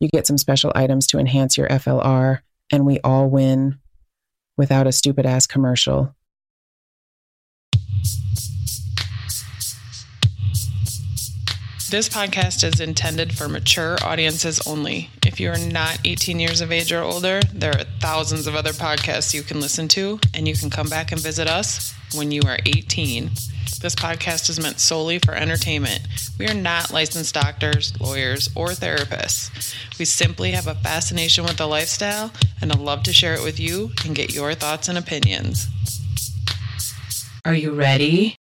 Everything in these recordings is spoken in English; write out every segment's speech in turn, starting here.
You get some special items to enhance your FLR, and we all win without a stupid ass commercial. This podcast is intended for mature audiences only. If you are not 18 years of age or older, there are thousands of other podcasts you can listen to, and you can come back and visit us when you are 18. This podcast is meant solely for entertainment. We are not licensed doctors, lawyers, or therapists. We simply have a fascination with the lifestyle and a love to share it with you and get your thoughts and opinions. Are you ready?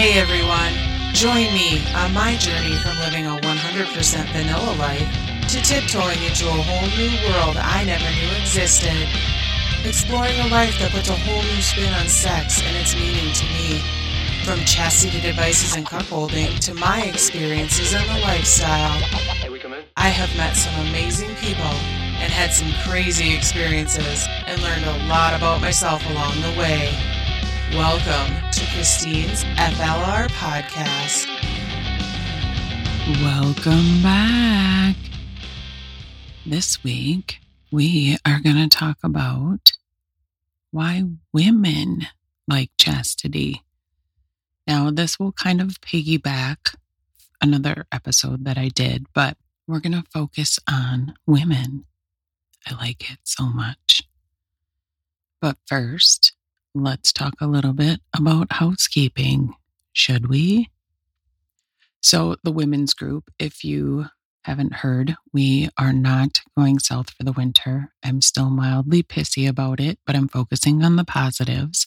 Hey everyone, join me on my journey from living a 100% vanilla life to tiptoeing into a whole new world I never knew existed. Exploring a life that puts a whole new spin on sex and its meaning to me. From chastity devices and cuckolding to my experiences in the lifestyle. I have met some amazing people and had some crazy experiences and learned a lot about myself along the way. Welcome to Kristen's FLR podcast. Welcome back. This week, we are going to talk about why women like chastity. Now, this will kind of piggyback another episode that I did, but we're going to focus on women. I like it so much. But first, let's talk a little bit about housekeeping, should we? So, the women's group, if you haven't heard, we are not going south for the winter. I'm still mildly pissy about it, but I'm focusing on the positives.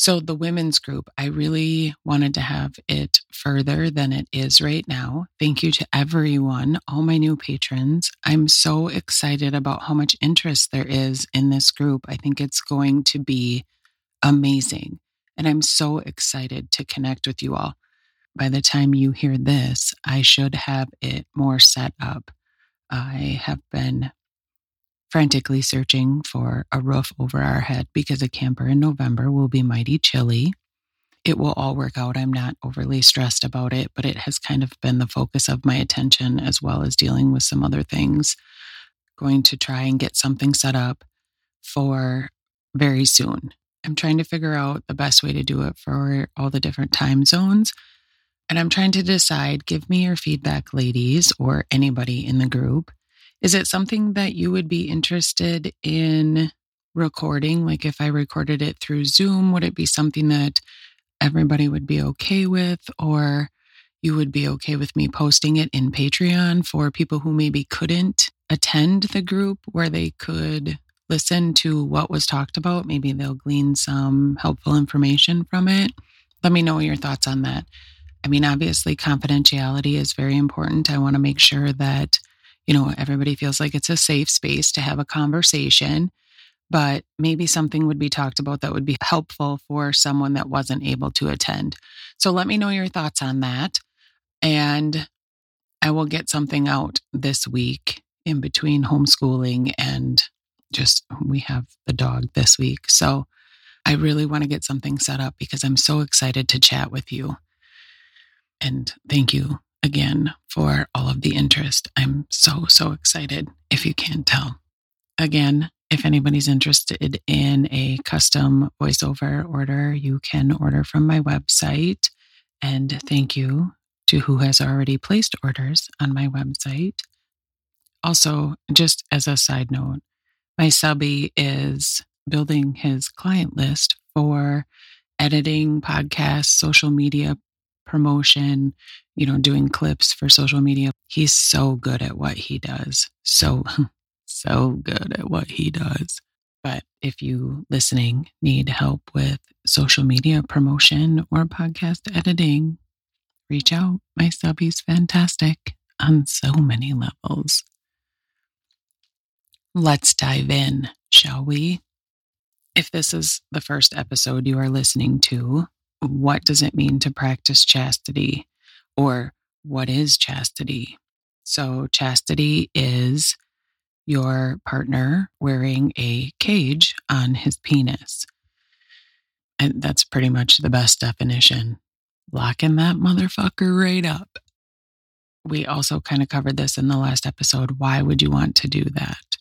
So, the women's group, I really wanted to have it further than it is right now. Thank you to everyone, all my new patrons. I'm so excited about how much interest there is in this group. I think it's going to be amazing. And I'm so excited to connect with you all. By the time you hear this, I should have it more set up. I have been frantically searching for a roof over our head because a camper in November will be mighty chilly. It will all work out. I'm not overly stressed about it, but it has kind of been the focus of my attention as well as dealing with some other things. Going to try and get something set up for very soon. I'm trying to figure out the best way to do it for all the different time zones. And I'm trying to decide give me your feedback, ladies, or anybody in the group. Is it something that you would be interested in recording? Like if I recorded it through Zoom, would it be something that everybody would be okay with? Or you would be okay with me posting it in Patreon for people who maybe couldn't attend the group where they could listen to what was talked about? Maybe they'll glean some helpful information from it. Let me know your thoughts on that. I mean, obviously, confidentiality is very important. I want to make sure that you know, everybody feels like it's a safe space to have a conversation, but maybe something would be talked about that would be helpful for someone that wasn't able to attend. So let me know your thoughts on that. And I will get something out this week in between homeschooling and just we have the dog this week. So I really want to get something set up because I'm so excited to chat with you. And thank you again for all of the interest. I'm so, so excited if you can't tell. Again, if anybody's interested in a custom voiceover order, you can order from my website. And thank you to who has already placed orders on my website. Also, just as a side note, my subby is building his client list for editing podcasts, social media promotion, you know, doing clips for social media. He's so good at what he does. So, so good at what he does. But if you listening need help with social media promotion or podcast editing, reach out. My subby's fantastic on so many levels. Let's dive in, shall we? If this is the first episode you are listening to, what does it mean to practice chastity? Or what is chastity? So, chastity is your partner wearing a cage on his penis. And that's pretty much the best definition. Locking that motherfucker right up. We also kind of covered this in the last episode. Why would you want to do that?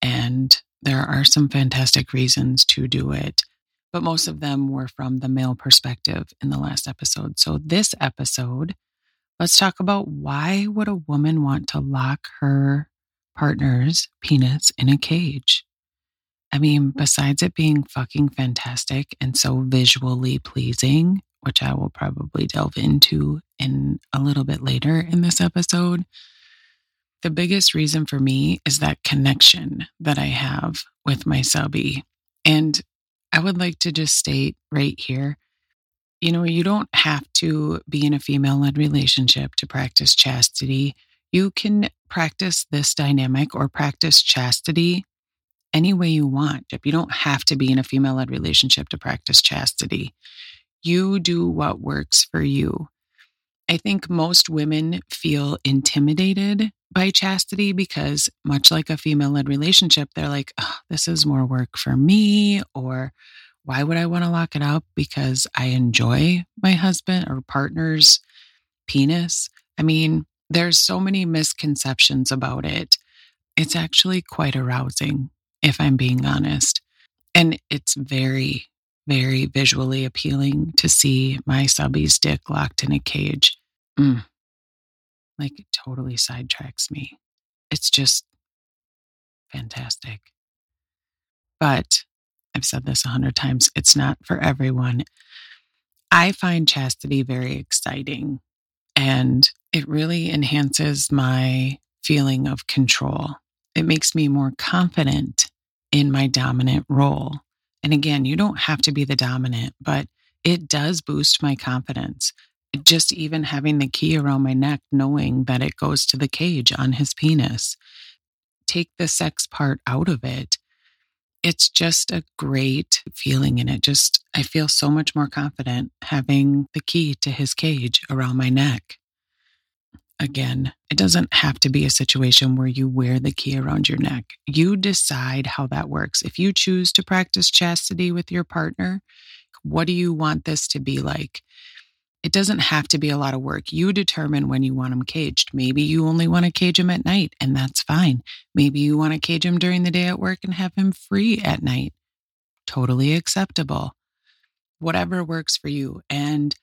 And there are some fantastic reasons to do it, but most of them were from the male perspective in the last episode. So this episode, let's talk about why would a woman want to lock her partner's penis in a cage? I mean, besides it being fucking fantastic and so visually pleasing, which I will probably delve into in a little bit later in this episode, the biggest reason for me is that connection that I have with my subby. And I would like to just state right here you know, you don't have to be in a female led relationship to practice chastity. You can practice this dynamic or practice chastity any way you want. You don't have to be in a female led relationship to practice chastity. You do what works for you. I think most women feel intimidated by chastity because, much like a female led relationship, they're like, oh, this is more work for me, or why would I want to lock it up? Because I enjoy my husband or partner's penis. I mean, there's so many misconceptions about it. It's actually quite arousing, if I'm being honest. And it's very, very visually appealing to see my subby's dick locked in a cage. Mm. Like it totally sidetracks me. It's just fantastic. But I've said this a hundred times, it's not for everyone. I find chastity very exciting and it really enhances my feeling of control. It makes me more confident in my dominant role. And again, you don't have to be the dominant, but it does boost my confidence. Just even having the key around my neck, knowing that it goes to the cage on his penis. Take the sex part out of it. It's just a great feeling And it. Just, I feel so much more confident having the key to his cage around my neck. Again, it doesn't have to be a situation where you wear the key around your neck. You decide how that works. If you choose to practice chastity with your partner, what do you want this to be like? It doesn't have to be a lot of work. You determine when you want them caged. Maybe you only want to cage him at night, and that's fine. Maybe you want to cage him during the day at work and have him free at night. Totally acceptable. Whatever works for you. And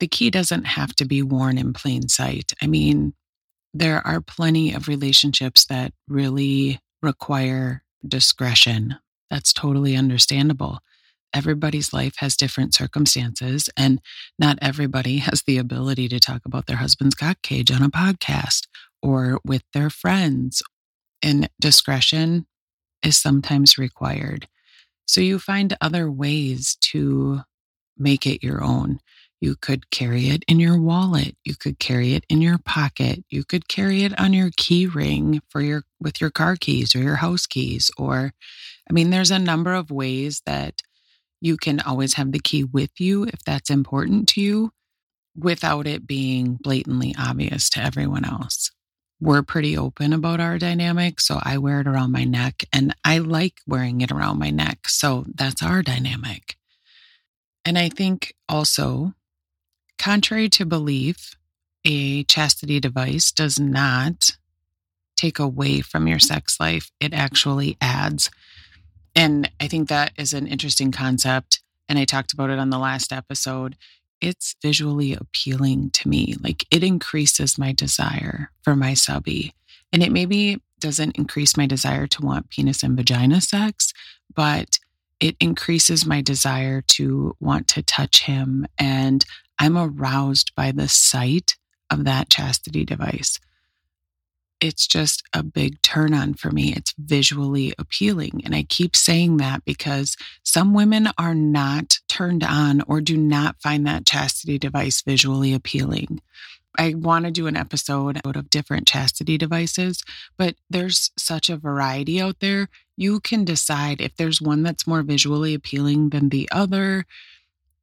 the key doesn't have to be worn in plain sight. I mean, there are plenty of relationships that really require discretion. That's totally understandable. Everybody's life has different circumstances, and not everybody has the ability to talk about their husband's cock cage on a podcast or with their friends. And discretion is sometimes required. So you find other ways to make it your own. You could carry it in your wallet. You could carry it in your pocket. You could carry it on your key ring for your with your car keys or your house keys or I mean there's a number of ways that you can always have the key with you if that's important to you without it being blatantly obvious to everyone else. We're pretty open about our dynamic, so I wear it around my neck and I like wearing it around my neck. So that's our dynamic. And I think also Contrary to belief, a chastity device does not take away from your sex life, it actually adds. And I think that is an interesting concept. And I talked about it on the last episode. It's visually appealing to me. Like it increases my desire for my subby. And it maybe doesn't increase my desire to want penis and vagina sex, but it increases my desire to want to touch him and I'm aroused by the sight of that chastity device. It's just a big turn on for me. It's visually appealing. And I keep saying that because some women are not turned on or do not find that chastity device visually appealing. I want to do an episode out of different chastity devices, but there's such a variety out there. You can decide if there's one that's more visually appealing than the other,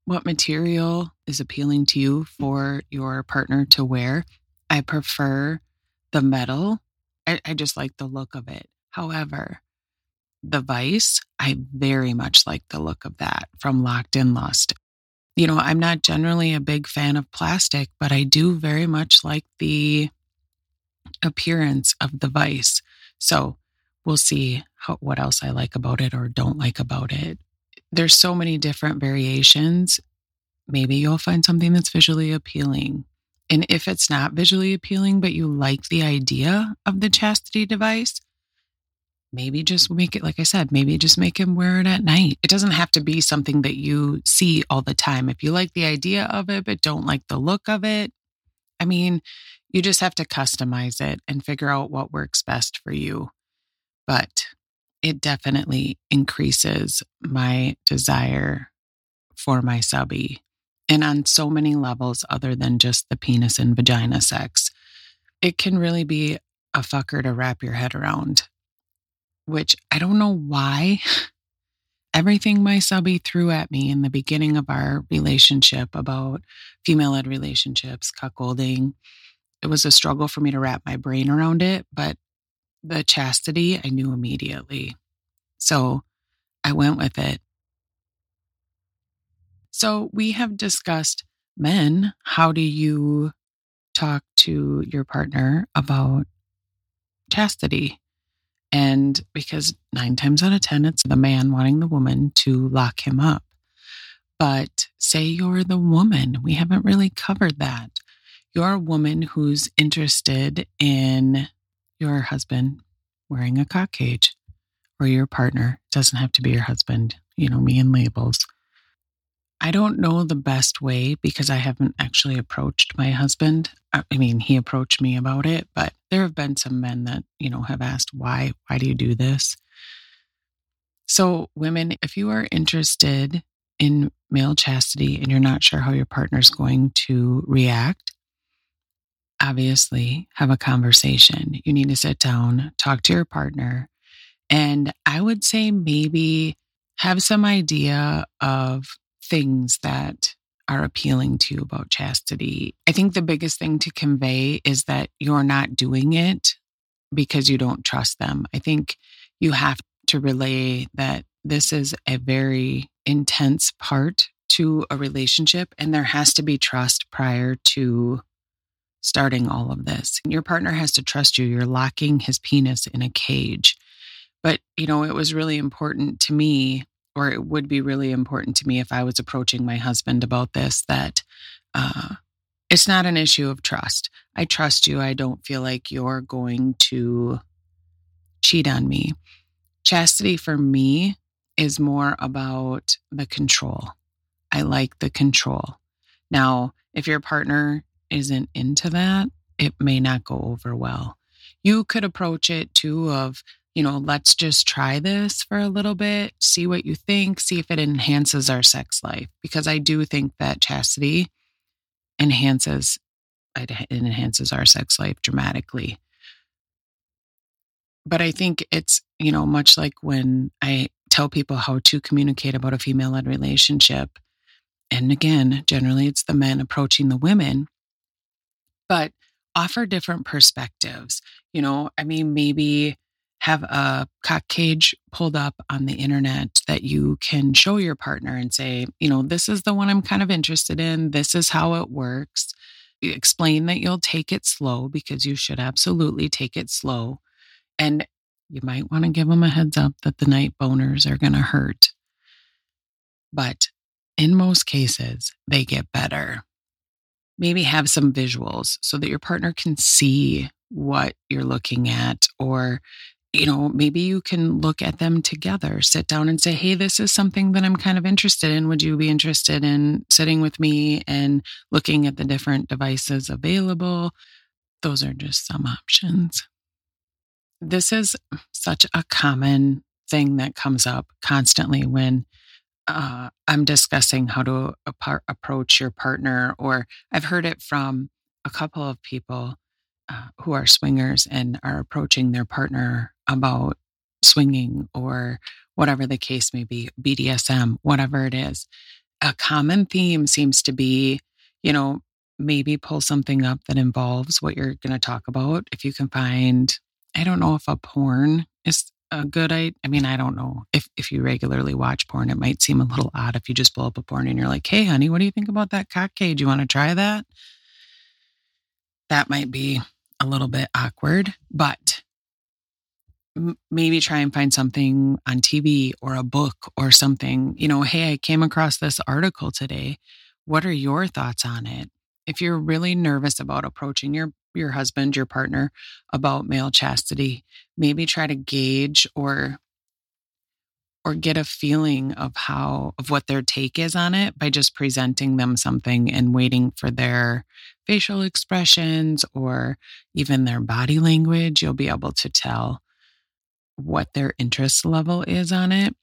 what material is appealing to you for your partner to wear. I prefer the metal. I, I just like the look of it. However, the vice, I very much like the look of that from Locked in Lust. You know, I'm not generally a big fan of plastic, but I do very much like the appearance of the vice. So we'll see how, what else I like about it or don't like about it. There's so many different variations. Maybe you'll find something that's visually appealing. And if it's not visually appealing, but you like the idea of the chastity device, maybe just make it, like I said, maybe just make him wear it at night. It doesn't have to be something that you see all the time. If you like the idea of it, but don't like the look of it, I mean, you just have to customize it and figure out what works best for you. But it definitely increases my desire for my subby and on so many levels other than just the penis and vagina sex. It can really be a fucker to wrap your head around, which I don't know why. Everything my subby threw at me in the beginning of our relationship about female led relationships, cuckolding, it was a struggle for me to wrap my brain around it, but the chastity I knew immediately. So I went with it so we have discussed men. How do you talk to your partner about chastity? And because nine times out of 10, it's the man wanting the woman to lock him up. But say you're the woman, we haven't really covered that. You're a woman who's interested in your husband wearing a cock cage or your partner. Doesn't have to be your husband, you know, me and labels. I don't know the best way because I haven't actually approached my husband. I mean, he approached me about it, but there have been some men that, you know, have asked, why, why do you do this? So, women, if you are interested in male chastity and you're not sure how your partner's going to react, obviously have a conversation. You need to sit down, talk to your partner. And I would say maybe have some idea of things that are appealing to you about chastity. I think the biggest thing to convey is that you're not doing it because you don't trust them. I think you have to relay that this is a very intense part to a relationship and there has to be trust prior to starting all of this. Your partner has to trust you. You're locking his penis in a cage. But, you know, it was really important to me or it would be really important to me if I was approaching my husband about this that uh, it's not an issue of trust. I trust you. I don't feel like you're going to cheat on me. Chastity for me is more about the control. I like the control. Now, if your partner isn't into that, it may not go over well. You could approach it too of you know, let's just try this for a little bit, see what you think, see if it enhances our sex life. Because I do think that chastity enhances it enhances our sex life dramatically. But I think it's, you know, much like when I tell people how to communicate about a female led relationship. And again, generally it's the men approaching the women, but offer different perspectives. You know, I mean, maybe have a cock cage pulled up on the internet that you can show your partner and say, you know, this is the one I'm kind of interested in. This is how it works. You explain that you'll take it slow because you should absolutely take it slow. And you might want to give them a heads up that the night boners are going to hurt. But in most cases, they get better. Maybe have some visuals so that your partner can see what you're looking at or you know, maybe you can look at them together, sit down and say, Hey, this is something that I'm kind of interested in. Would you be interested in sitting with me and looking at the different devices available? Those are just some options. this is such a common thing that comes up constantly when uh, I'm discussing how to approach your partner, or I've heard it from a couple of people uh, who are swingers and are approaching their partner about swinging or whatever the case may be, BDSM, whatever it is. A common theme seems to be, you know, maybe pull something up that involves what you're going to talk about. If you can find, I don't know if a porn is a good I I mean I don't know if if you regularly watch porn it might seem a little odd if you just pull up a porn and you're like hey honey what do you think about that cock cage you want to try that that might be a little bit awkward but maybe try and find something on TV or a book or something. You know hey I came across this article today. What are your thoughts on it? If you're really nervous about approaching your your husband, your partner about male chastity, maybe try to gauge or or get a feeling of how of what their take is on it by just presenting them something and waiting for their facial expressions or even their body language. You'll be able to tell what their interest level is on it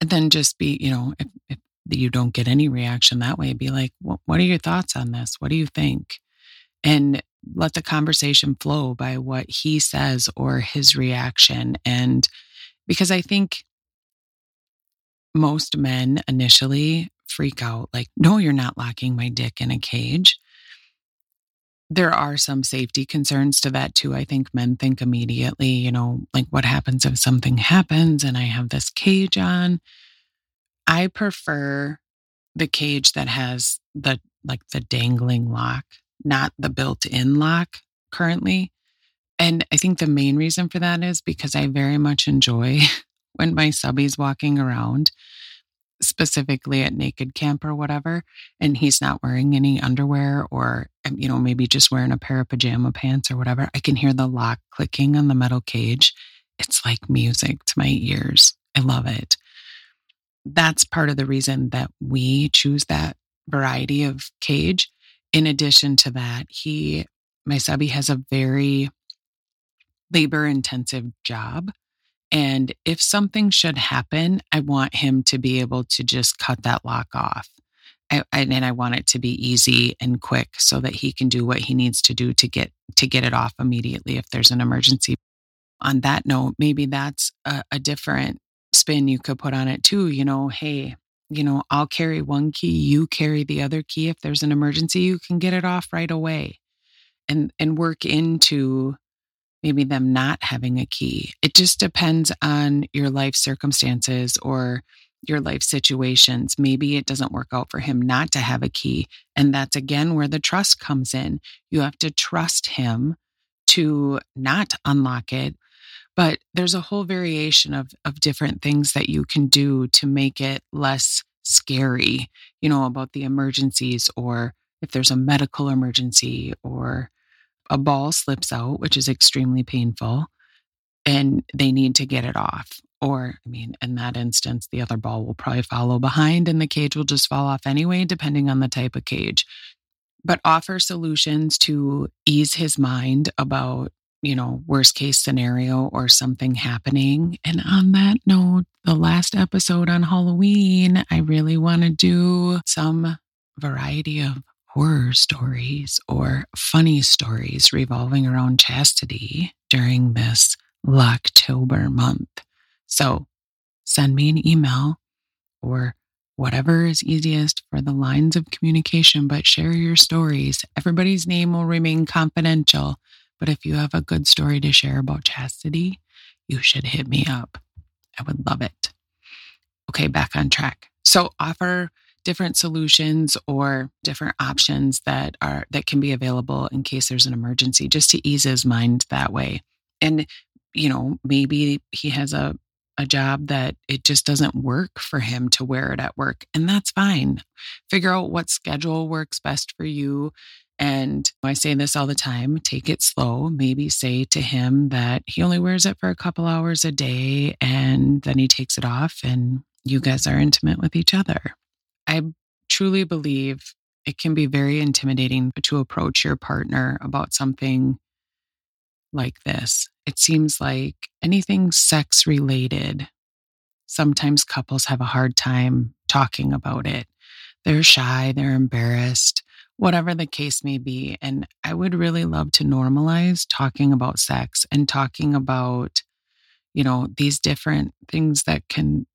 and then just be you know if, if you don't get any reaction that way be like what are your thoughts on this? What do you think? And let the conversation flow by what he says or his reaction. And because i think most men initially freak out like no you're not locking my dick in a cage there are some safety concerns to that too. I think men think immediately, you know, like what happens if something happens and I have this cage on? I prefer the cage that has the like the dangling lock, not the built-in lock currently. And I think the main reason for that is because I very much enjoy when my subby's walking around, specifically at naked camp or whatever, and he's not wearing any underwear or, um, you know, maybe just wearing a pair of pajama pants or whatever. I can hear the lock clicking on the metal cage. It's like music to my ears. I love it that's part of the reason that we choose that variety of cage. In addition to that, he, my subby, has a very labor intensive job. And if something should happen, I want him to be able to just cut that lock off. I, and I want it to be easy and quick so that he can do what he needs to do to get to get it off immediately if there's an emergency. On that note, maybe that's a, a different spin you could put on it too. You know, hey, you know, I'll carry one key, you carry the other key. If there's an emergency, you can get it off right away and and work into maybe them not having a key. It just depends on your life circumstances or your life situations. Maybe it doesn't work out for him not to have a key. And that's again where the trust comes in. You have to trust him to not unlock it but there's a whole variation of, of different things that you can do to make it less scary, you know, about the emergencies or if there's a medical emergency or a ball slips out, which is extremely painful, and they need to get it off. Or, I mean, in that instance, the other ball will probably follow behind and the cage will just fall off anyway, depending on the type of cage. But offer solutions to ease his mind about you know, worst case scenario or something happening. And on that note, the last episode on Halloween, I really want to do some variety of horror stories or funny stories revolving around chastity during this Locktober month. So send me an email or whatever is easiest for the lines of communication, but share your stories. Everybody's name will remain confidential but if you have a good story to share about chastity, you should hit me up. I would love it. Okay, back on track. So offer different solutions or different options that are that can be available in case there's an emergency just to ease his mind that way. And you know, maybe he has a a job that it just doesn't work for him to wear it at work and that's fine. Figure out what schedule works best for you and I say this all the time take it slow. Maybe say to him that he only wears it for a couple hours a day and then he takes it off and you guys are intimate with each other. I truly believe it can be very intimidating to approach your partner about something like this. It seems like anything sex related, sometimes couples have a hard time talking about it. They're shy, they're embarrassed, whatever the case may be. And I would really love to normalize talking about sex and talking about, you know, these different things that can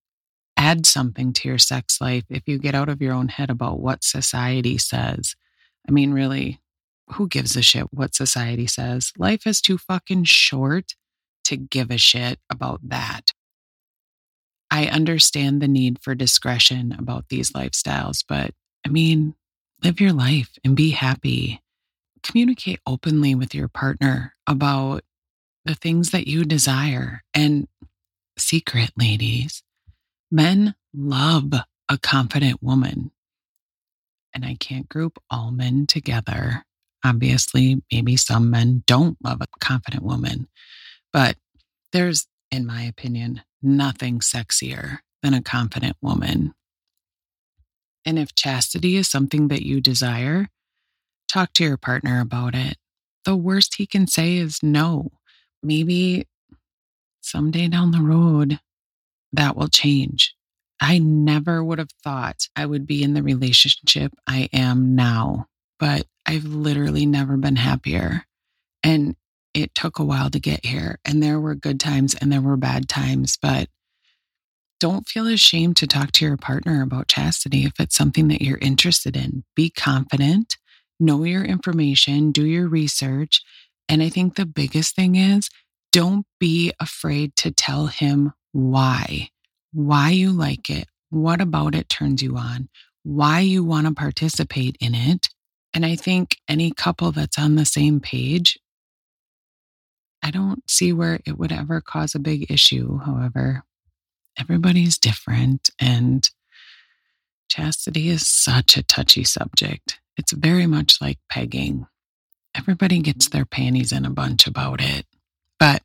add something to your sex life if you get out of your own head about what society says. I mean, really, who gives a shit what society says? Life is too fucking short to give a shit about that. I understand the need for discretion about these lifestyles, but I mean, live your life and be happy. Communicate openly with your partner about the things that you desire. And secret, ladies, men love a confident woman. And I can't group all men together Obviously, maybe some men don't love a confident woman, but there's, in my opinion, nothing sexier than a confident woman. And if chastity is something that you desire, talk to your partner about it. The worst he can say is no. Maybe someday down the road, that will change. I never would have thought I would be in the relationship I am now, but I've literally never been happier. And it took a while to get here. And there were good times and there were bad times, but don't feel ashamed to talk to your partner about chastity if it's something that you're interested in. Be confident, know your information, do your research. And I think the biggest thing is don't be afraid to tell him why, why you like it, what about it turns you on, why you want to participate in it. And I think any couple that's on the same page, I don't see where it would ever cause a big issue. However, everybody's different and chastity is such a touchy subject. It's very much like pegging. Everybody gets their panties in a bunch about it. But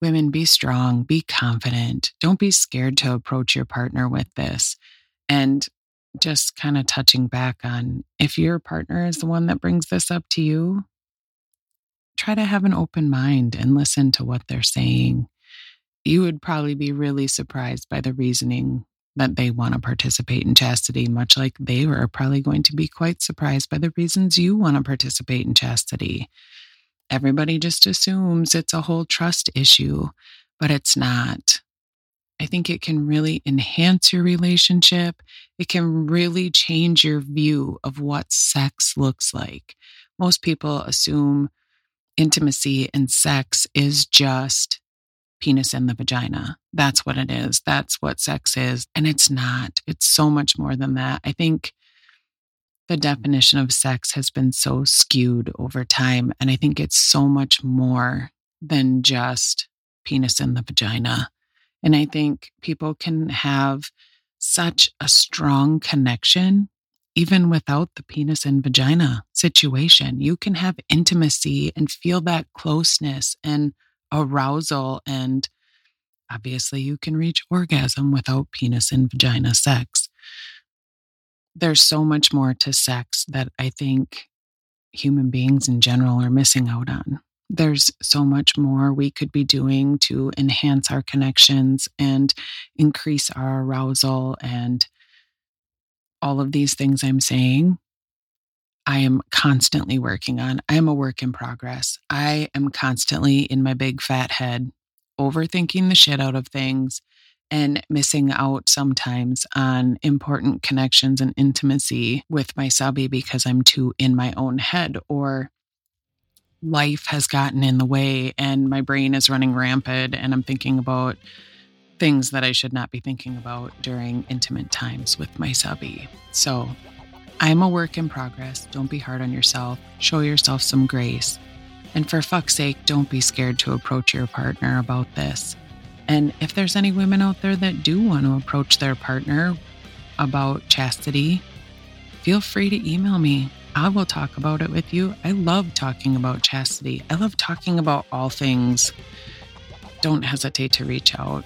women, be strong, be confident. Don't be scared to approach your partner with this. And just kind of touching back on if your partner is the one that brings this up to you, try to have an open mind and listen to what they're saying. You would probably be really surprised by the reasoning that they want to participate in chastity, much like they were probably going to be quite surprised by the reasons you want to participate in chastity. Everybody just assumes it's a whole trust issue, but it's not. I think it can really enhance your relationship. It can really change your view of what sex looks like. Most people assume intimacy and sex is just penis in the vagina. That's what it is. That's what sex is. And it's not. It's so much more than that. I think the definition of sex has been so skewed over time. And I think it's so much more than just penis in the vagina. And I think people can have such a strong connection even without the penis and vagina situation. You can have intimacy and feel that closeness and arousal. And obviously, you can reach orgasm without penis and vagina sex. There's so much more to sex that I think human beings in general are missing out on there's so much more we could be doing to enhance our connections and increase our arousal and all of these things I'm saying. I am constantly working on. I am a work in progress. I am constantly in my big fat head, overthinking the shit out of things and missing out sometimes on important connections and intimacy with my subby because I'm too in my own head or life has gotten in the way and my brain is running rampant and I'm thinking about things that I should not be thinking about during intimate times with my subby. So I'm a work in progress. Don't be hard on yourself. Show yourself some grace. And for fuck's sake, don't be scared to approach your partner about this. And if there's any women out there that do want to approach their partner about chastity, feel free to email me I will talk about it with you. I love talking about chastity. I love talking about all things. Don't hesitate to reach out.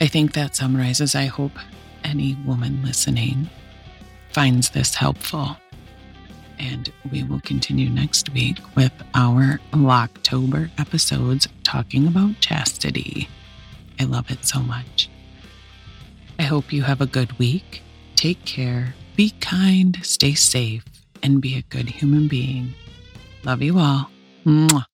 I think that summarizes. I hope any woman listening finds this helpful. And we will continue next week with our October episodes talking about chastity. I love it so much. I hope you have a good week. Take care, be kind, stay safe, and be a good human being. Love you all. Mwah.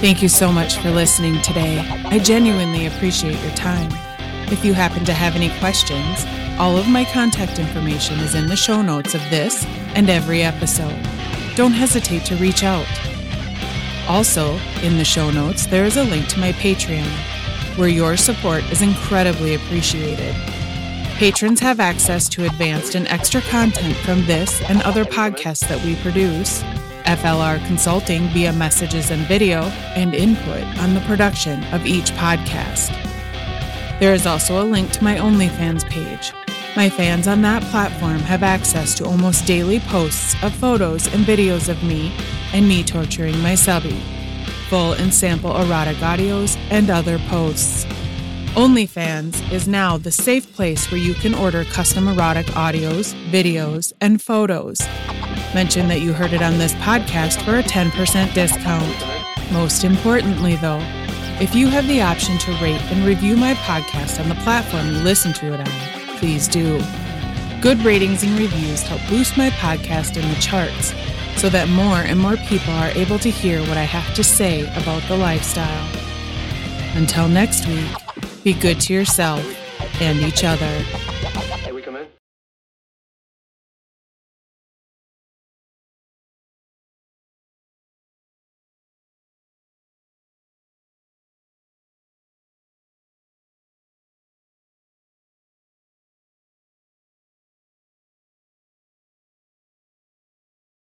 Thank you so much for listening today. I genuinely appreciate your time. If you happen to have any questions, all of my contact information is in the show notes of this and every episode. Don't hesitate to reach out. Also, in the show notes, there is a link to my Patreon, where your support is incredibly appreciated. Patrons have access to advanced and extra content from this and other podcasts that we produce, FLR consulting via messages and video, and input on the production of each podcast. There is also a link to my OnlyFans page. My fans on that platform have access to almost daily posts of photos and videos of me and me torturing my subby, full and sample erotic audios, and other posts. OnlyFans is now the safe place where you can order custom erotic audios, videos, and photos. Mention that you heard it on this podcast for a 10% discount. Most importantly, though, if you have the option to rate and review my podcast on the platform you listen to it on, please do. Good ratings and reviews help boost my podcast in the charts so that more and more people are able to hear what I have to say about the lifestyle. Until next week, be good to yourself and each other.